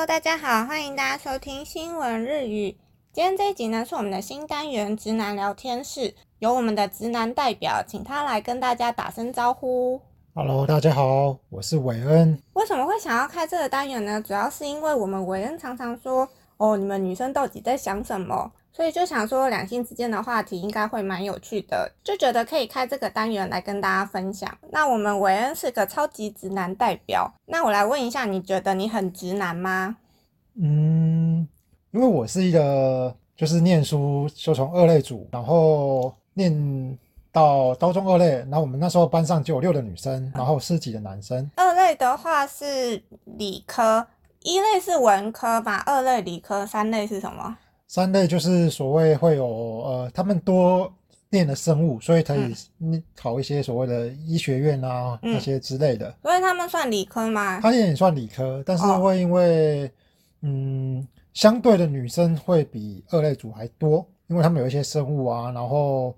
Hello，大家好，欢迎大家收听新闻日语。今天这一集呢，是我们的新单元“直男聊天室”，由我们的直男代表，请他来跟大家打声招呼。Hello，大家好，我是韦恩。为什么会想要开这个单元呢？主要是因为我们韦恩常常说：“哦，你们女生到底在想什么？”所以就想说，两性之间的话题应该会蛮有趣的，就觉得可以开这个单元来跟大家分享。那我们韦恩是个超级直男代表，那我来问一下，你觉得你很直男吗？嗯，因为我是一个就是念书就从二类组，然后念到高中二类，然后我们那时候班上就有六的女生，然后四几的男生。二类的话是理科，一类是文科吧？二类理科，三类是什么？三类就是所谓会有呃，他们多念了生物，所以可以考一些所谓的医学院啊、嗯、那些之类的。所以他们算理科吗？他也算理科，但是会因为、哦、嗯，相对的女生会比二类组还多，因为他们有一些生物啊，然后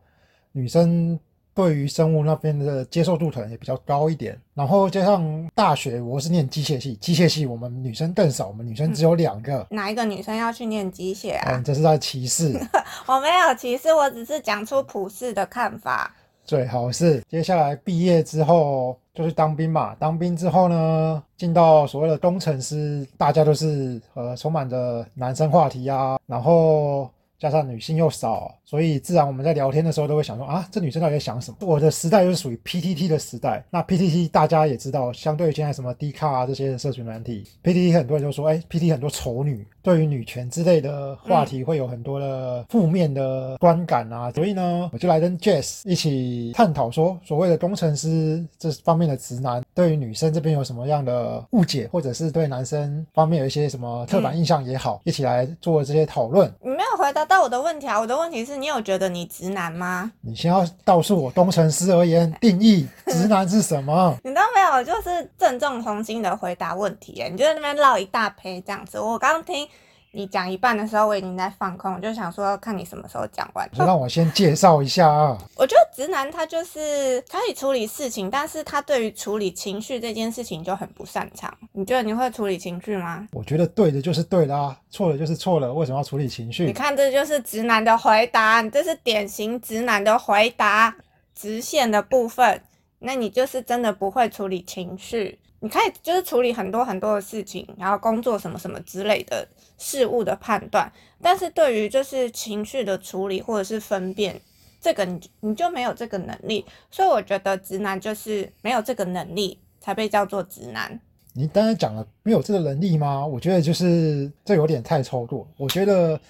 女生。对于生物那边的接受度可能也比较高一点，然后加上大学我是念机械系，机械系我们女生更少，我们女生只有两个。哪一个女生要去念机械啊？嗯，这是在歧视。我没有歧视，我只是讲出普世的看法。最好是接下来毕业之后就去当兵嘛，当兵之后呢，进到所谓的工程师，大家都是呃充满着男生话题啊，然后。加上女性又少，所以自然我们在聊天的时候都会想说啊，这女生到底在想什么？我的时代又是属于 PTT 的时代，那 PTT 大家也知道，相对于现在什么 D 卡啊这些社群软体，PTT 很多人就说，哎，PTT 很多丑女，对于女权之类的话题会有很多的负面的观感啊，所以呢，我就来跟 Jess 一起探讨说，所谓的工程师这方面的直男，对于女生这边有什么样的误解，或者是对男生方面有一些什么刻板印象也好，一起来做这些讨论。你没有回答到我的问题啊！我的问题是你有觉得你直男吗？你先要告诉我，工程师而言定义直男是什么？你都没有，就是郑重从心的回答问题，你就在那边唠一大堆这样子。我刚听。你讲一半的时候，我已经在放空，我就想说，看你什么时候讲完。就让我先介绍一下啊。我觉得直男他就是可以处理事情，但是他对于处理情绪这件事情就很不擅长。你觉得你会处理情绪吗？我觉得对的就是对的啊，错的就是错了。为什么要处理情绪？你看，这就是直男的回答，这是典型直男的回答，直线的部分。那你就是真的不会处理情绪。你可以就是处理很多很多的事情，然后工作什么什么之类的事物的判断，但是对于就是情绪的处理或者是分辨，这个你你就没有这个能力，所以我觉得直男就是没有这个能力才被叫做直男。你刚才讲了没有这个能力吗？我觉得就是这有点太超过，我觉得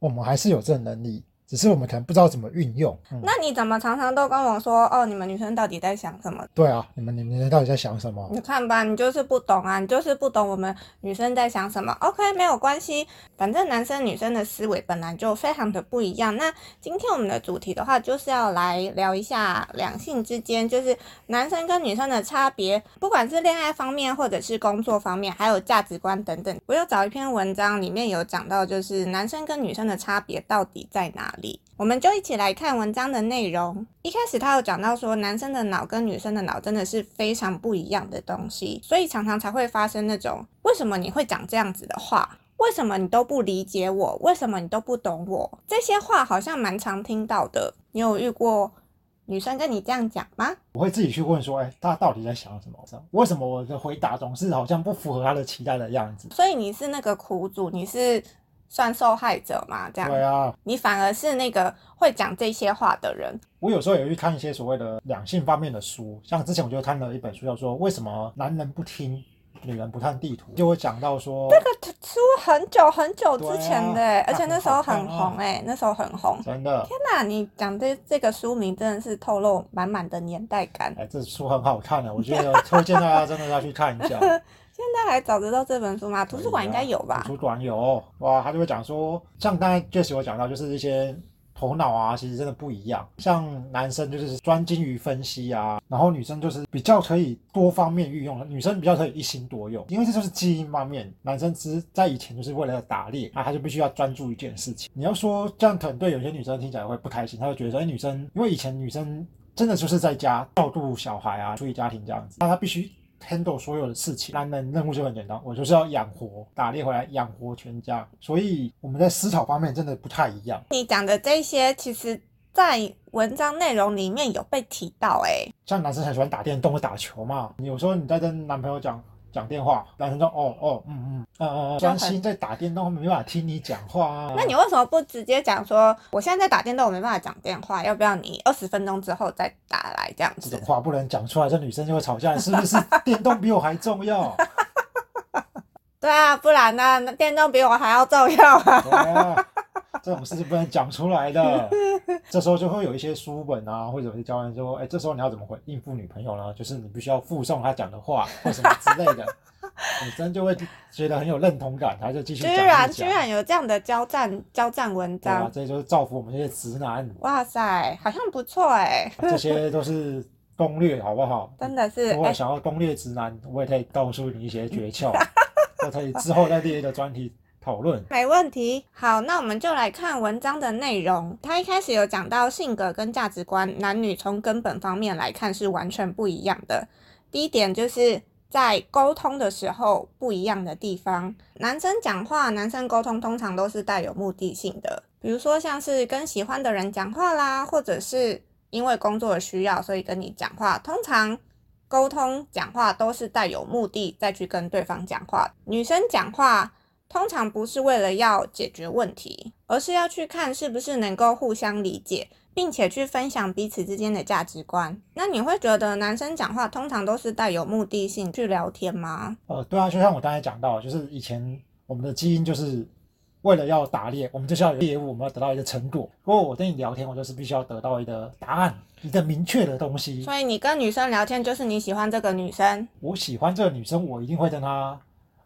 我们还是有这个能力。只是我们可能不知道怎么运用。嗯。那你怎么常常都跟我说哦？你们女生到底在想什么？对啊，你们你们到底在想什么？你看吧，你就是不懂啊，你就是不懂我们女生在想什么。OK，没有关系，反正男生女生的思维本来就非常的不一样。那今天我们的主题的话，就是要来聊一下两性之间，就是男生跟女生的差别，不管是恋爱方面，或者是工作方面，还有价值观等等。我有找一篇文章，里面有讲到，就是男生跟女生的差别到底在哪？我们就一起来看文章的内容。一开始他有讲到说，男生的脑跟女生的脑真的是非常不一样的东西，所以常常才会发生那种为什么你会讲这样子的话？为什么你都不理解我？为什么你都不懂我？这些话好像蛮常听到的。你有遇过女生跟你这样讲吗？我会自己去问说，哎，他到底在想什么？为什么我的回答总是好像不符合他的期待的样子？所以你是那个苦主，你是。算受害者嘛？这样对啊，你反而是那个会讲这些话的人。我有时候也会看一些所谓的两性方面的书，像之前我就看了一本书，叫做《为什么男人不听，女人不看地图》，就会讲到说这个书很久很久之前的，啊、而且那时候很红哎，那时候很红，真的。天哪，你讲这这个书名真的是透露满满的年代感。哎，这书很好看的，我觉得推荐大家真的要去看一下。现在还找得到这本书吗？图书馆应该有吧。图书馆有哇，他就会讲说，像刚才 Jess 有讲到，就是一些头脑啊，其实真的不一样。像男生就是专精于分析啊，然后女生就是比较可以多方面运用的，女生比较可以一心多用，因为这就是基因方面。男生只是在以前就是为了打猎，那他就必须要专注一件事情。你要说这样，可能对有些女生听起来会不开心，她会觉得说，哎，女生因为以前女生真的就是在家照顾小孩啊，处理家庭这样子，那她必须。Handle 所有的事情。男人任务就很简单，我就是要养活，打猎回来养活全家。所以我们在思考方面真的不太一样。你讲的这些，其实在文章内容里面有被提到，哎，像男生很喜欢打电动或打球嘛，有时候你在跟男朋友讲。讲电话，男生说哦哦嗯嗯嗯嗯，专心在打电动，没办法听你讲话啊。那你为什么不直接讲说，我现在在打电动，我没办法讲电话，要不要你二十分钟之后再打来这样子？这种话不能讲出来，这女生就会吵架，是不是？电动比我还重要？对啊，不然呢？电动比我还要重要啊！这种事情不能讲出来的，这时候就会有一些书本啊，或者有些教练说：“哎，这时候你要怎么回应付女朋友呢？就是你必须要附送她讲的话，或什么之类的。”女生就会觉得很有认同感，她就继续讲。居然居然有这样的交战交战文章，啊，这就是造福我们这些直男。哇塞，好像不错哎，欸。这些都是攻略，好不好？真的是。如果想要攻略直男，我也可以告诉你一些诀窍，我可以之后再列一个专题。讨论没问题。好，那我们就来看文章的内容。他一开始有讲到性格跟价值观，男女从根本方面来看是完全不一样的。第一点就是在沟通的时候不一样的地方。男生讲话，男生沟通通常都是带有目的性的，比如说像是跟喜欢的人讲话啦，或者是因为工作的需要，所以跟你讲话。通常沟通讲话都是带有目的再去跟对方讲话。女生讲话。通常不是为了要解决问题，而是要去看是不是能够互相理解，并且去分享彼此之间的价值观。那你会觉得男生讲话通常都是带有目的性去聊天吗？呃，对啊，就像我刚才讲到，就是以前我们的基因就是为了要打猎，我们就是要有猎物，我们要得到一个成果。如果我跟你聊天，我就是必须要得到一个答案，一个明确的东西。所以你跟女生聊天，就是你喜欢这个女生，我喜欢这个女生，我一定会跟她。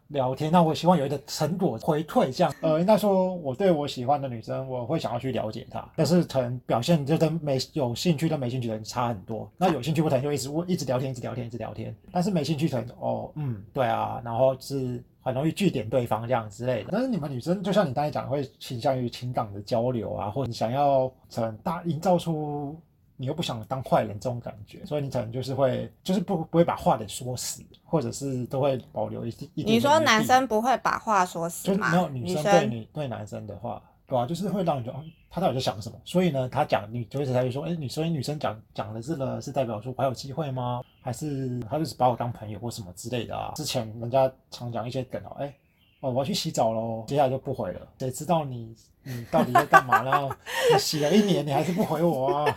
聊天，那我希望有一个成果回馈，这样，呃，应该说我对我喜欢的女生，我会想要去了解她，但是可能表现就跟没有兴趣跟没兴趣的人差很多。那有兴趣不可能就一直问，一直聊天，一直聊天，一直聊天。但是没兴趣可能哦，嗯，对啊，然后是很容易据点对方这样之类的。但是你们女生就像你刚才讲，会倾向于情感的交流啊，或者你想要很大营造出。你又不想当坏人这种感觉，所以你可能就是会，就是不不会把话给说死，或者是都会保留一一点。你说男生不会把话说死吗？就没有女生对女，对男生的话，对吧、啊？就是会让你觉得，哦，他到底在想什么？所以呢，他讲你就会才会说，哎，女生女生讲讲的这个是代表说我还有机会吗？还是他就是把我当朋友或什么之类的啊？之前人家常讲一些梗哦，哎，哦，我要去洗澡喽，接下来就不回了。谁知道你你到底在干嘛呢？你洗了一年，你还是不回我啊？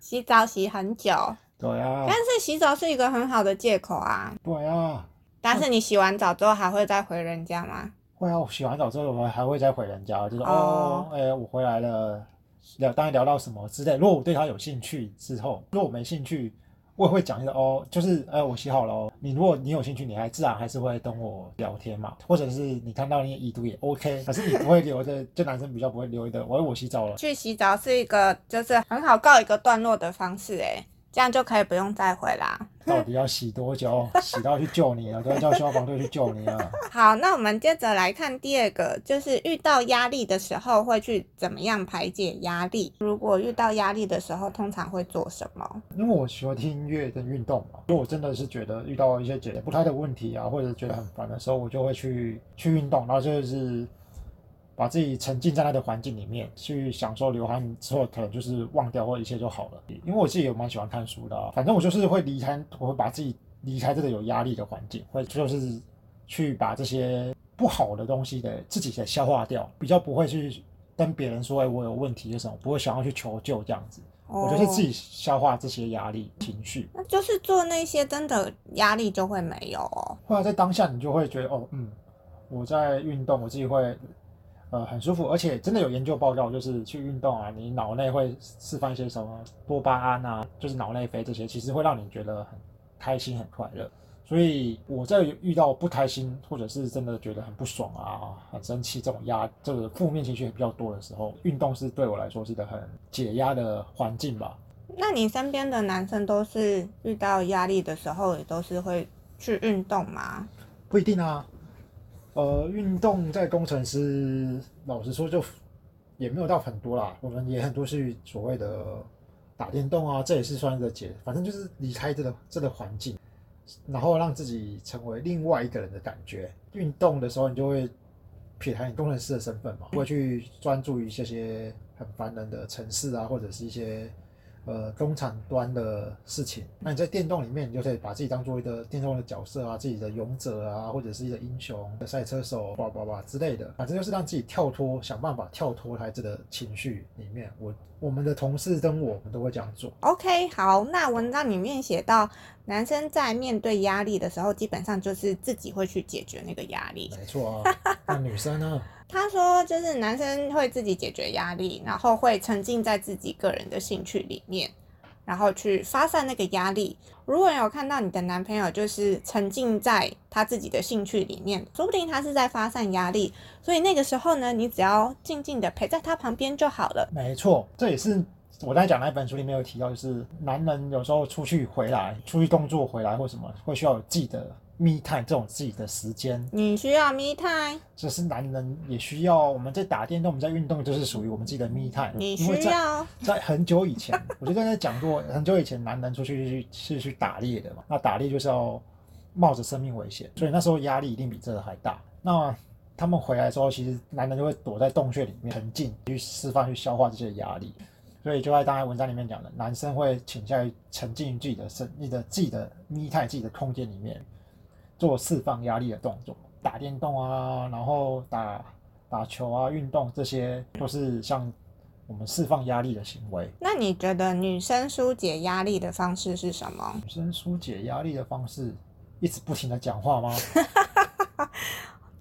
洗澡洗很久，对啊，但是洗澡是一个很好的借口啊。对啊，但是你洗完澡之后还会再回人家吗？会啊，我洗完澡之后我还会再回人家，就是哦，哎、欸，我回来了，聊，当然聊到什么之类。如果我对他有兴趣之后，如果我没兴趣。我也会讲一个哦，就是呃，我洗好了哦。你如果你有兴趣，你还自然还是会跟我聊天嘛，或者是你看到你已读也 OK，可是你不会留着，就男生比较不会留的，我我洗澡了。去洗澡是一个就是很好告一个段落的方式，诶，这样就可以不用再回啦。到底要洗多久？洗到去救你了，都要叫消防队去救你了。好，那我们接着来看第二个，就是遇到压力的时候会去怎么样排解压力？如果遇到压力的时候，通常会做什么？因为我喜欢听音乐跟运动嘛，因为我真的是觉得遇到一些解决不开的问题啊，或者觉得很烦的时候，我就会去去运动，然后就是。把自己沉浸在那个环境里面，去享受流汗之后，可能就是忘掉或一切就好了。因为我自己也蛮喜欢看书的啊，反正我就是会离开，我会把自己离开这个有压力的环境，会就是去把这些不好的东西的自己给消化掉，比较不会去跟别人说，哎，我有问题是什么，不会想要去求救这样子。我就是自己消化这些压力情绪，那就是做那些真的压力就会没有哦。后来在当下，你就会觉得，哦，嗯，我在运动，我自己会。呃，很舒服，而且真的有研究报告，就是去运动啊，你脑内会释放一些什么多巴胺啊，就是脑内啡这些，其实会让你觉得很开心、很快乐。所以我在遇到不开心，或者是真的觉得很不爽啊、很生气这种压，这个负面情绪也比较多的时候，运动是对我来说是一个很解压的环境吧。那你身边的男生都是遇到压力的时候，也都是会去运动吗？不一定啊。呃，运动在工程师，老实说就也没有到很多啦。我们也很多是所谓的打电动啊，这也是算一个解，反正就是离开这个这个环境，然后让自己成为另外一个人的感觉。运动的时候，你就会撇开你工程师的身份嘛，会去专注于这些很烦人的程式啊，或者是一些。呃，中产端的事情，那你在电动里面，你就可以把自己当做一个电动的角色啊，自己的勇者啊，或者是一个英雄、的赛车手，叭叭叭之类的，反正就是让自己跳脱，想办法跳脱孩子的情绪里面。我我们的同事跟我们都会这样做。OK，好，那文章里面写到，男生在面对压力的时候，基本上就是自己会去解决那个压力。没错啊，那女生呢？他说，就是男生会自己解决压力，然后会沉浸在自己个人的兴趣里面，然后去发散那个压力。如果有看到你的男朋友就是沉浸在他自己的兴趣里面，说不定他是在发散压力。所以那个时候呢，你只要静静的陪在他旁边就好了。没错，这也是我在讲那本书里面有提到，就是男人有时候出去回来，出去工作回来或什么，会需要记得。Me time 这种自己的时间，你需要 Me time，这是男人也需要。我们在打电动，我们在运动，就是属于我们自己的密探。你需要在，在很久以前，我就刚才讲过，很久以前男人出去是去打猎的嘛。那打猎就是要冒着生命危险，所以那时候压力一定比这个还大。那他们回来之后，其实男人就会躲在洞穴里面沉浸，去释放、去消化这些压力。所以就在刚才文章里面讲的，男生会倾向于沉浸于自己的生、你的自己的密探、自己的空间里面。做释放压力的动作，打电动啊，然后打打球啊，运动，这些都是像我们释放压力的行为。那你觉得女生疏解压力的方式是什么？女生疏解压力的方式，一直不停的讲话吗？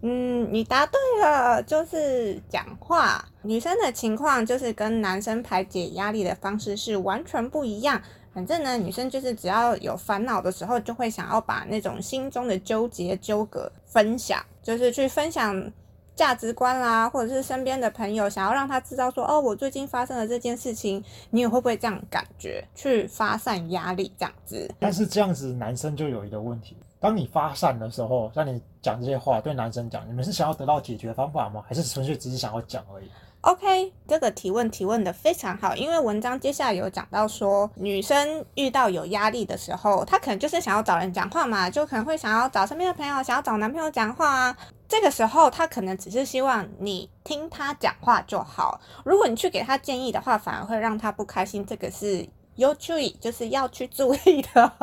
嗯，你答对了，就是讲话。女生的情况就是跟男生排解压力的方式是完全不一样。反正呢，女生就是只要有烦恼的时候，就会想要把那种心中的纠结、纠葛分享，就是去分享价值观啦，或者是身边的朋友，想要让他知道说，哦，我最近发生了这件事情，你也会不会这样感觉，去发散压力这样子？但是这样子，男生就有一个问题，当你发散的时候，像你讲这些话，对男生讲，你们是想要得到解决方法吗？还是纯粹只是想要讲而已？OK，这个提问提问的非常好，因为文章接下来有讲到说，女生遇到有压力的时候，她可能就是想要找人讲话嘛，就可能会想要找身边的朋友，想要找男朋友讲话啊。这个时候，她可能只是希望你听她讲话就好。如果你去给她建议的话，反而会让她不开心。这个是要注意，就是要去注意的。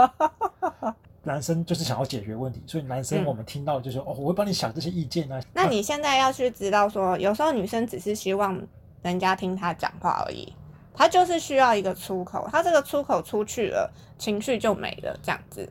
男生就是想要解决问题，所以男生我们听到就是、嗯、哦，我会帮你想这些意见啊。那你现在要去知道说，有时候女生只是希望人家听她讲话而已，她就是需要一个出口，她这个出口出去了，情绪就没了，这样子。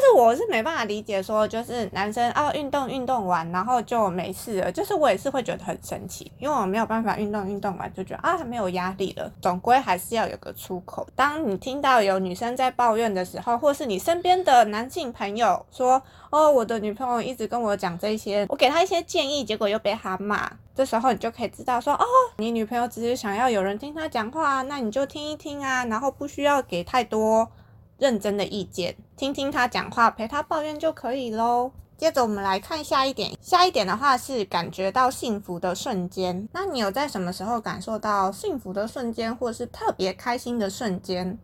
是我是没办法理解，说就是男生啊，运动运动完然后就没事了，就是我也是会觉得很神奇，因为我没有办法运动运动完就觉得啊，没有压力了，总归还是要有个出口。当你听到有女生在抱怨的时候，或是你身边的男性朋友说哦，我的女朋友一直跟我讲这些，我给她一些建议，结果又被她骂，这时候你就可以知道说哦，你女朋友只是想要有人听她讲话，那你就听一听啊，然后不需要给太多。认真的意见，听听他讲话，陪他抱怨就可以喽。接着我们来看下一点，下一点的话是感觉到幸福的瞬间。那你有在什么时候感受到幸福的瞬间，或是特别开心的瞬间？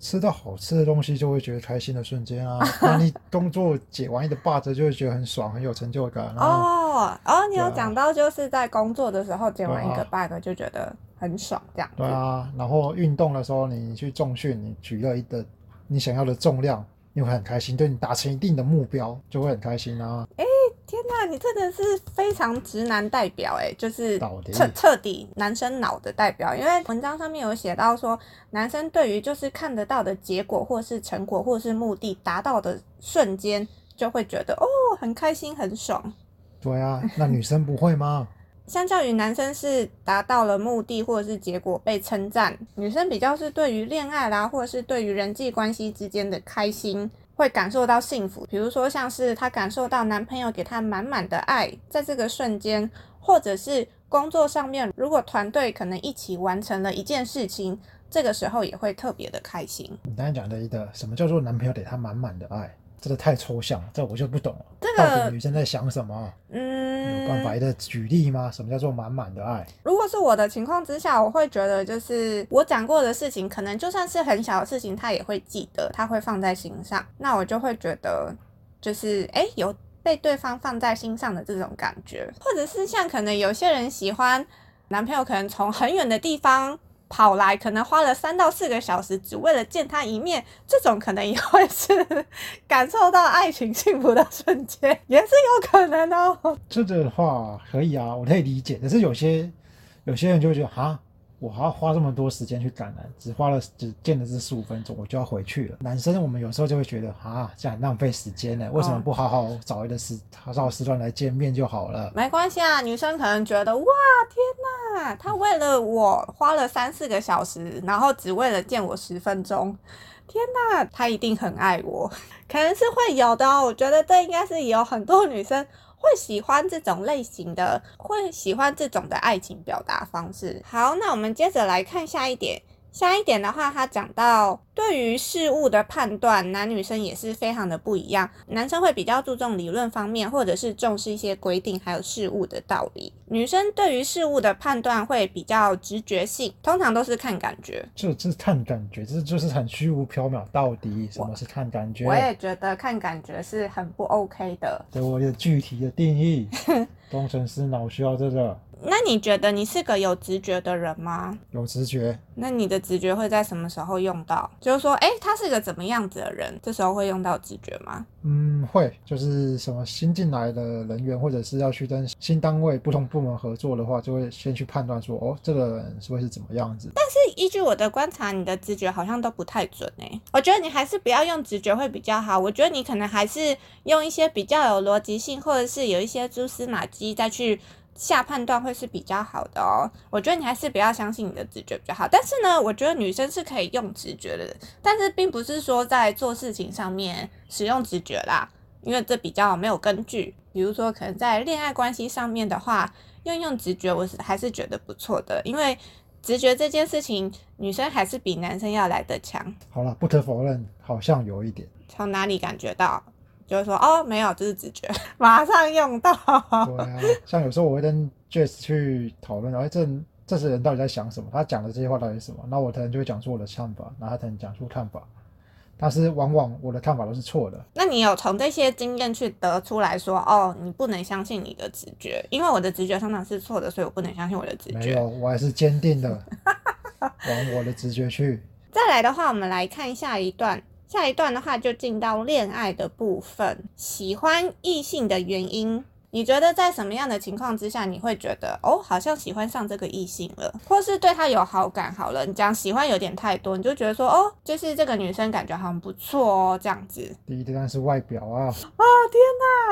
吃到好吃的东西就会觉得开心的瞬间啊。那你工作解完一个 bug 就会觉得很爽，很有成就感。哦哦，你有讲到就是在工作的时候解完一个 bug 就觉得很爽，这样。对啊，然后运动的时候你去重训，你举了一个。你想要的重量，你会很开心。对，你达成一定的目标，就会很开心啊！哎、欸，天哪，你真的是非常直男代表哎，就是彻彻底男生脑的代表。因为文章上面有写到说，男生对于就是看得到的结果，或是成果，或是目的达到的瞬间，就会觉得哦，很开心，很爽。对啊，那女生不会吗？相较于男生是达到了目的或者是结果被称赞，女生比较是对于恋爱啦，或者是对于人际关系之间的开心，会感受到幸福。比如说像是她感受到男朋友给她满满的爱，在这个瞬间，或者是工作上面，如果团队可能一起完成了一件事情，这个时候也会特别的开心。你刚才讲的一个什么叫做男朋友给她满满的爱？真的太抽象了，这我就不懂了。这个到底女生在想什么？嗯，有办法的举例吗？什么叫做满满的爱？如果是我的情况之下，我会觉得就是我讲过的事情，可能就算是很小的事情，他也会记得，他会放在心上。那我就会觉得，就是哎，有被对方放在心上的这种感觉，或者是像可能有些人喜欢男朋友，可能从很远的地方。跑来可能花了三到四个小时，只为了见他一面，这种可能也会是感受到爱情幸福的瞬间，也是有可能哦。这个的话可以啊，我可以理解。可是有些有些人就会觉得啊。我还要花这么多时间去赶来，只花了只见了这十五分钟，我就要回去了。男生我们有时候就会觉得啊，这样浪费时间呢，为什么不好好找一个时好找时段来见面就好了？没关系啊，女生可能觉得哇，天哪，他为了我花了三四个小时，然后只为了见我十分钟，天哪，他一定很爱我，可能是会有的哦。我觉得这应该是有很多女生。会喜欢这种类型的，会喜欢这种的爱情表达方式。好，那我们接着来看下一点。下一点的话，他讲到对于事物的判断，男女生也是非常的不一样。男生会比较注重理论方面，或者是重视一些规定还有事物的道理。女生对于事物的判断会比较直觉性，通常都是看感觉。这这是看感觉，这就是很虚无缥缈。到底什么是看感觉？我，我也觉得看感觉是很不 OK 的。给我一个具体的定义。工程师脑需要这个。那你觉得你是个有直觉的人吗？有直觉。那你的直觉会在什么时候用到？就是说，哎、欸，他是个怎么样子的人？这时候会用到直觉吗？嗯，会。就是什么新进来的人员，或者是要去跟新单位、不同部门合作的话，就会先去判断说，哦，这个人是会是怎么样子。但是依据我的观察，你的直觉好像都不太准哎、欸。我觉得你还是不要用直觉会比较好。我觉得你可能还是用一些比较有逻辑性，或者是有一些蛛丝马迹再去。下判断会是比较好的哦，我觉得你还是不要相信你的直觉比较好。但是呢，我觉得女生是可以用直觉的，但是并不是说在做事情上面使用直觉啦，因为这比较没有根据。比如说，可能在恋爱关系上面的话，用用直觉，我是还是觉得不错的，因为直觉这件事情，女生还是比男生要来得强。好了，不可否认，好像有一点。从哪里感觉到？就是说，哦，没有，这是直觉，马上用到。对啊，像有时候我会跟 Jess 去讨论，哎，这这些人到底在想什么？他讲的这些话到底是什么？那我可能就会讲出我的看法，然后他可能讲出看法，但是往往我的看法都是错的。那你有从这些经验去得出来说，哦，你不能相信你的直觉，因为我的直觉常常是错的，所以我不能相信我的直觉。没有，我还是坚定的往我的直觉去。再来的话，我们来看下一段。下一段的话就进到恋爱的部分，喜欢异性的原因，你觉得在什么样的情况之下你会觉得哦，好像喜欢上这个异性了，或是对他有好感？好了，你讲喜欢有点太多，你就觉得说哦，就是这个女生感觉好像不错哦，这样子。第一当然是外表啊！啊、哦、天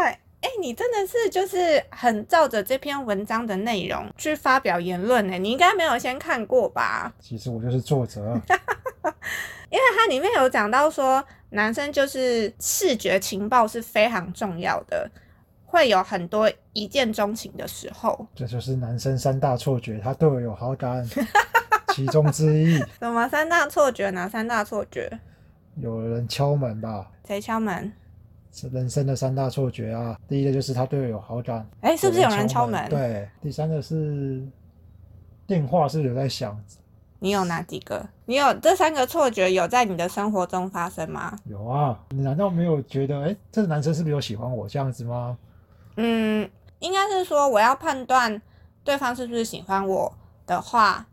哪，哎、欸，你真的是就是很照着这篇文章的内容去发表言论呢？你应该没有先看过吧？其实我就是作者。因为它里面有讲到说，男生就是视觉情报是非常重要的，会有很多一见钟情的时候。这就是男生三大错觉，他对我有好感，其中之一。什么三大错觉？哪三大错觉？有人敲门吧？谁敲门？是人生的三大错觉啊！第一个就是他对我有好感。哎、欸，是不是有人敲门？对。第三个是电话是有在响。你有哪几个？你有这三个错觉有在你的生活中发生吗？有啊，你难道没有觉得，哎、欸，这个男生是不是有喜欢我这样子吗？嗯，应该是说我要判断对方是不是喜欢我的话，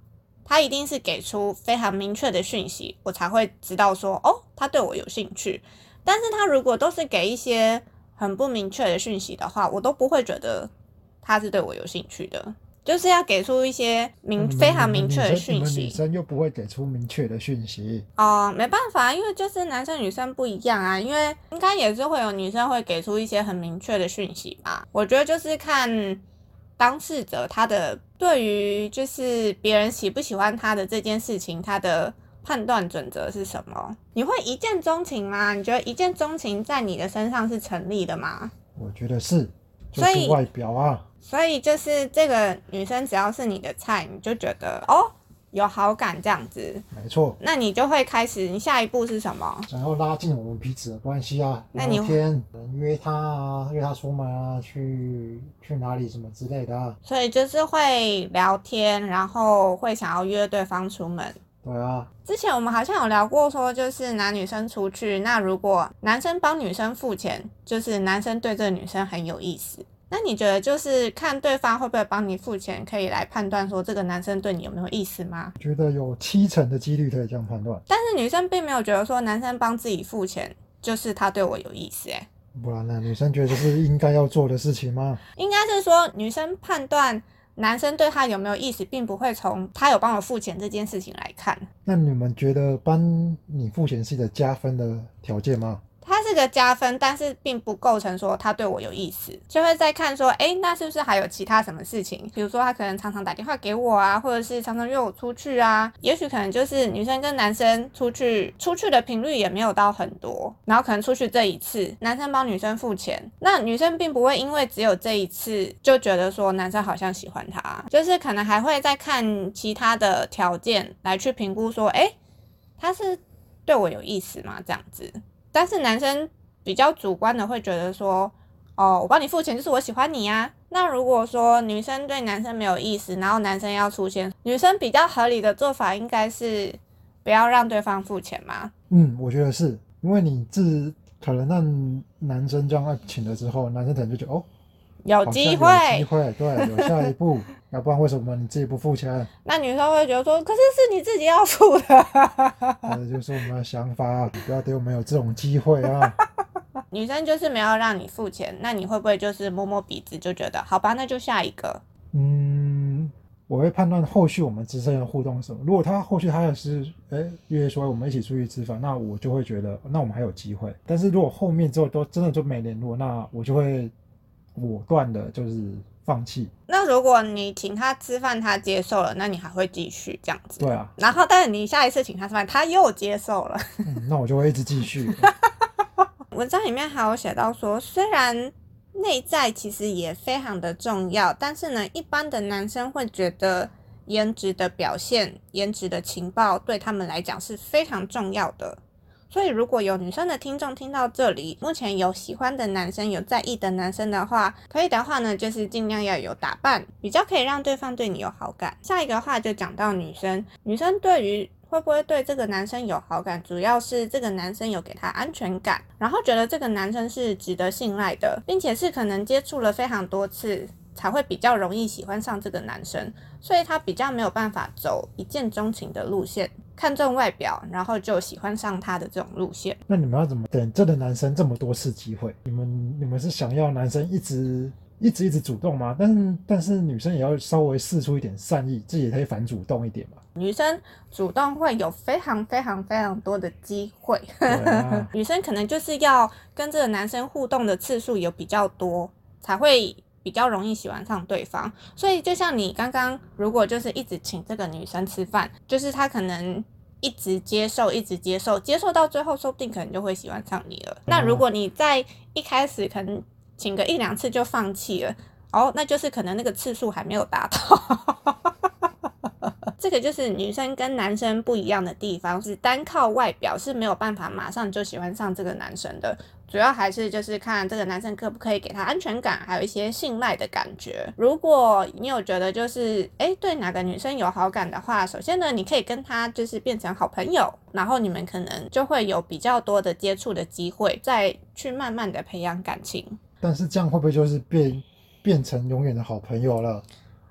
他一定是给出非常明确的讯息，我才会知道说，哦，他对我有兴趣。但是他如果都是给一些很不明确的讯息的话，我都不会觉得他是对我有兴趣的。就是要给出一些明非常明确的讯息，女生又不会给出明确的讯息哦，没办法，因为就是男生女生不一样啊，因为应该也是会有女生会给出一些很明确的讯息吧。我觉得就是看当事者他的对于就是别人喜不喜欢他的这件事情，他的判断准则是什么？你会一见钟情吗？你觉得一见钟情在你的身上是成立的吗？我觉得是，就是外表啊。所以就是这个女生，只要是你的菜，你就觉得哦，有好感这样子。没错。那你就会开始，你下一步是什么？想要拉近我们彼此的关系啊。那你聊天，约她啊，约她出门啊，去去哪里什么之类的啊。所以就是会聊天，然后会想要约对方出门。对啊。之前我们好像有聊过，说就是男女生出去，那如果男生帮女生付钱，就是男生对这个女生很有意思。那你觉得就是看对方会不会帮你付钱，可以来判断说这个男生对你有没有意思吗？觉得有七成的几率可以这样判断。但是女生并没有觉得说男生帮自己付钱就是他对我有意思，哎，不然呢？女生觉得这是应该要做的事情吗？应该是说女生判断男生对她有没有意思，并不会从他有帮我付钱这件事情来看。那你们觉得帮你付钱是一个加分的条件吗？它是个加分，但是并不构成说他对我有意思，就会再看说，哎，那是不是还有其他什么事情？比如说他可能常常打电话给我啊，或者是常常约我出去啊，也许可能就是女生跟男生出去，出去的频率也没有到很多，然后可能出去这一次，男生帮女生付钱，那女生并不会因为只有这一次就觉得说男生好像喜欢她，就是可能还会再看其他的条件来去评估说，哎，他是对我有意思吗？这样子。但是男生比较主观的会觉得说，哦，我帮你付钱就是我喜欢你呀。那如果说女生对男生没有意思，然后男生要出钱，女生比较合理的做法应该是不要让对方付钱吗？嗯，我觉得是因为你自可能让男生这样请了之后，男生可能就觉得哦。有机会，机会，对，有下一步，要不然为什么你自己不付钱？那女生会觉得说，可是是你自己要付的。这就是我们的想法，你不要给我们有这种机会啊！女生就是没有让你付钱，那你会不会就是摸摸鼻子就觉得，好吧，那就下一个？嗯，我会判断后续我们之间的互动是什么。如果他后续他也是哎约说我们一起出去吃饭，那我就会觉得那我们还有机会。但是如果后面之后都真的就没联络，那我就会。果断的就是放弃。那如果你请他吃饭，他接受了，那你还会继续这样子？对啊。然后，但是你下一次请他吃饭，他又接受了，嗯，那我就会一直继续。文章里面还有写到说，虽然内在其实也非常的重要，但是呢，一般的男生会觉得颜值的表现、颜值的情报对他们来讲是非常重要的。所以，如果有女生的听众听到这里，目前有喜欢的男生、有在意的男生的话，可以的话呢，就是尽量要有打扮，比较可以让对方对你有好感。下一个话就讲到女生，女生对于会不会对这个男生有好感，主要是这个男生有给她安全感，然后觉得这个男生是值得信赖的，并且是可能接触了非常多次，才会比较容易喜欢上这个男生，所以他比较没有办法走一见钟情的路线。看中外表，然后就喜欢上他的这种路线。那你们要怎么等这个男生这么多次机会？你们你们是想要男生一直一直一直主动吗？但是但是女生也要稍微试出一点善意，自己也可以反主动一点嘛。女生主动会有非常非常非常多的机会。啊、女生可能就是要跟这个男生互动的次数有比较多，才会。比较容易喜欢上对方，所以就像你刚刚，如果就是一直请这个女生吃饭，就是她可能一直接受，一直接受，接受到最后，说不定可能就会喜欢上你了。那如果你在一开始可能请个一两次就放弃了，哦，那就是可能那个次数还没有达到。这个就是女生跟男生不一样的地方，是单靠外表是没有办法马上就喜欢上这个男生的。主要还是就是看这个男生可不可以给他安全感，还有一些信赖的感觉。如果你有觉得就是诶对哪个女生有好感的话，首先呢，你可以跟他就是变成好朋友，然后你们可能就会有比较多的接触的机会，再去慢慢的培养感情。但是这样会不会就是变变成永远的好朋友了？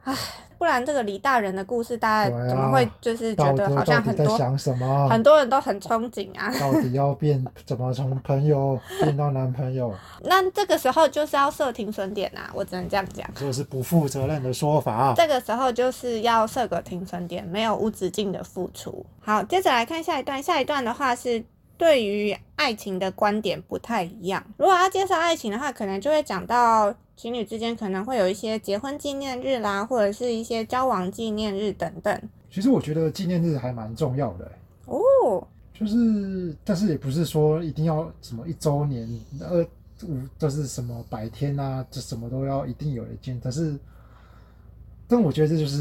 唉。不然这个李大人的故事，大家怎么会就是觉得好像很多想什么很多人都很憧憬啊？到底要变怎么从朋友变到男朋友？那这个时候就是要设停损点啊！我只能这样讲，这是不负责任的说法。这个时候就是要设个停损点，没有无止境的付出。好，接着来看下一段。下一段的话是对于爱情的观点不太一样。如果要介绍爱情的话，可能就会讲到。情侣之间可能会有一些结婚纪念日啦，或者是一些交往纪念日等等。其实我觉得纪念日还蛮重要的哦，就是，但是也不是说一定要什么一周年、二五，就是什么百天啊，这什么都要一定有一件。但是，但我觉得这就是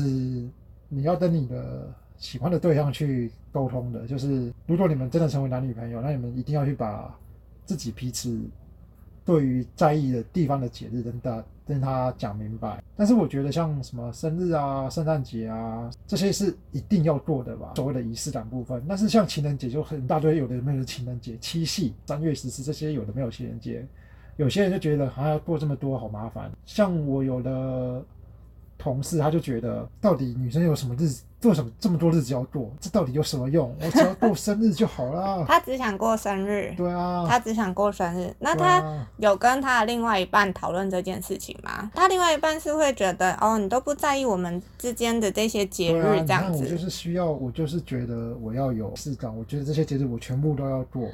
你要等你的喜欢的对象去沟通的。就是如果你们真的成为男女朋友，那你们一定要去把自己彼此对于在意的地方的节日跟大跟他讲明白。但是我觉得像什么生日啊、圣诞节啊这些是一定要过的吧，所谓的仪式感部分。但是像情人节就很大堆，有的没有情人节、七夕、三月十四这些有的没有情人节，有些人就觉得还要过这么多好麻烦。像我有的。同事他就觉得，到底女生有什么日子，做什么这么多日子要过，这到底有什么用？我只要过生日就好啦。他只想过生日。对啊。他只想过生日。那他有跟他的另外一半讨论这件事情吗？他另外一半是会觉得，哦，你都不在意我们之间的这些节日这样子。我就是需要，我就是觉得我要有事干，我觉得这些节日我全部都要过。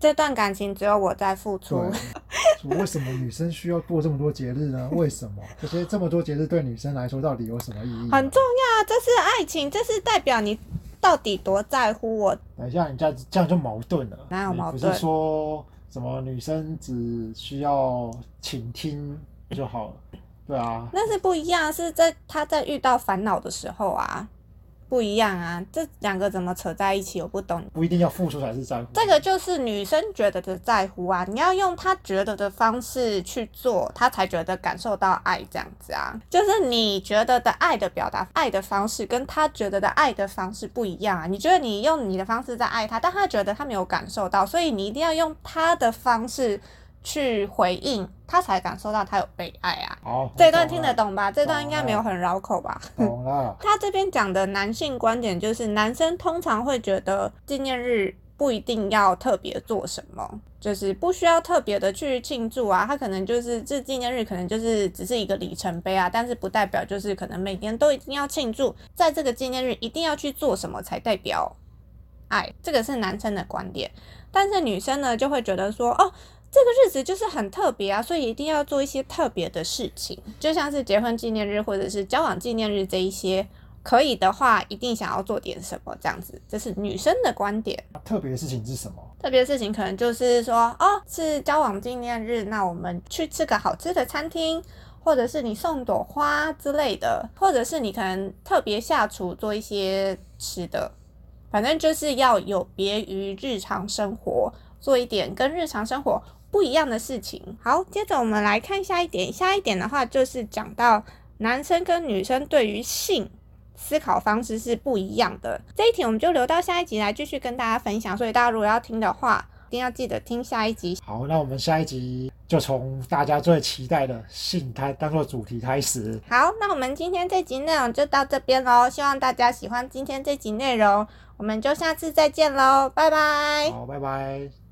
这段感情只有我在付出。为什么女生需要过这么多节日呢？为什么这些这么多节日对女生来说到底有什么意义？很重要，这是爱情，这是代表你到底多在乎我。等一下，你这样这样就矛盾了。哪有矛盾？不是说什么女生只需要倾听就好了？对啊，那是不一样，是在她在遇到烦恼的时候啊。不一样啊，这两个怎么扯在一起？我不懂。不一定要付出才是在乎。这个就是女生觉得的在乎啊，你要用她觉得的方式去做，她才觉得感受到爱这样子啊。就是你觉得的爱的表达，爱的方式跟她觉得的爱的方式不一样啊。你觉得你用你的方式在爱她，但她觉得她没有感受到，所以你一定要用她的方式。去回应他，才感受到他有被爱啊！好，这段听得懂吧？这段应该没有很绕口吧？懂了。他这边讲的男性观点就是，男生通常会觉得纪念日不一定要特别做什么，就是不需要特别的去庆祝啊。他可能就是这纪念日，可能就是只是一个里程碑啊，但是不代表就是可能每天都一定要庆祝，在这个纪念日一定要去做什么才代表爱。这个是男生的观点，但是女生呢就会觉得说，哦。这个日子就是很特别啊，所以一定要做一些特别的事情，就像是结婚纪念日或者是交往纪念日这一些，可以的话一定想要做点什么这样子，这是女生的观点。特别的事情是什么？特别的事情可能就是说，哦，是交往纪念日，那我们去吃个好吃的餐厅，或者是你送朵花之类的，或者是你可能特别下厨做一些吃的，反正就是要有别于日常生活，做一点跟日常生活不一样的事情。好，接着我们来看下一点。下一点的话，就是讲到男生跟女生对于性思考方式是不一样的。这一题我们就留到下一集来继续跟大家分享。所以大家如果要听的话，一定要记得听下一集。好，那我们下一集就从大家最期待的性开当做主题开始。好，那我们今天这集内容就到这边喽。希望大家喜欢今天这集内容，我们就下次再见喽，拜拜。好，拜拜。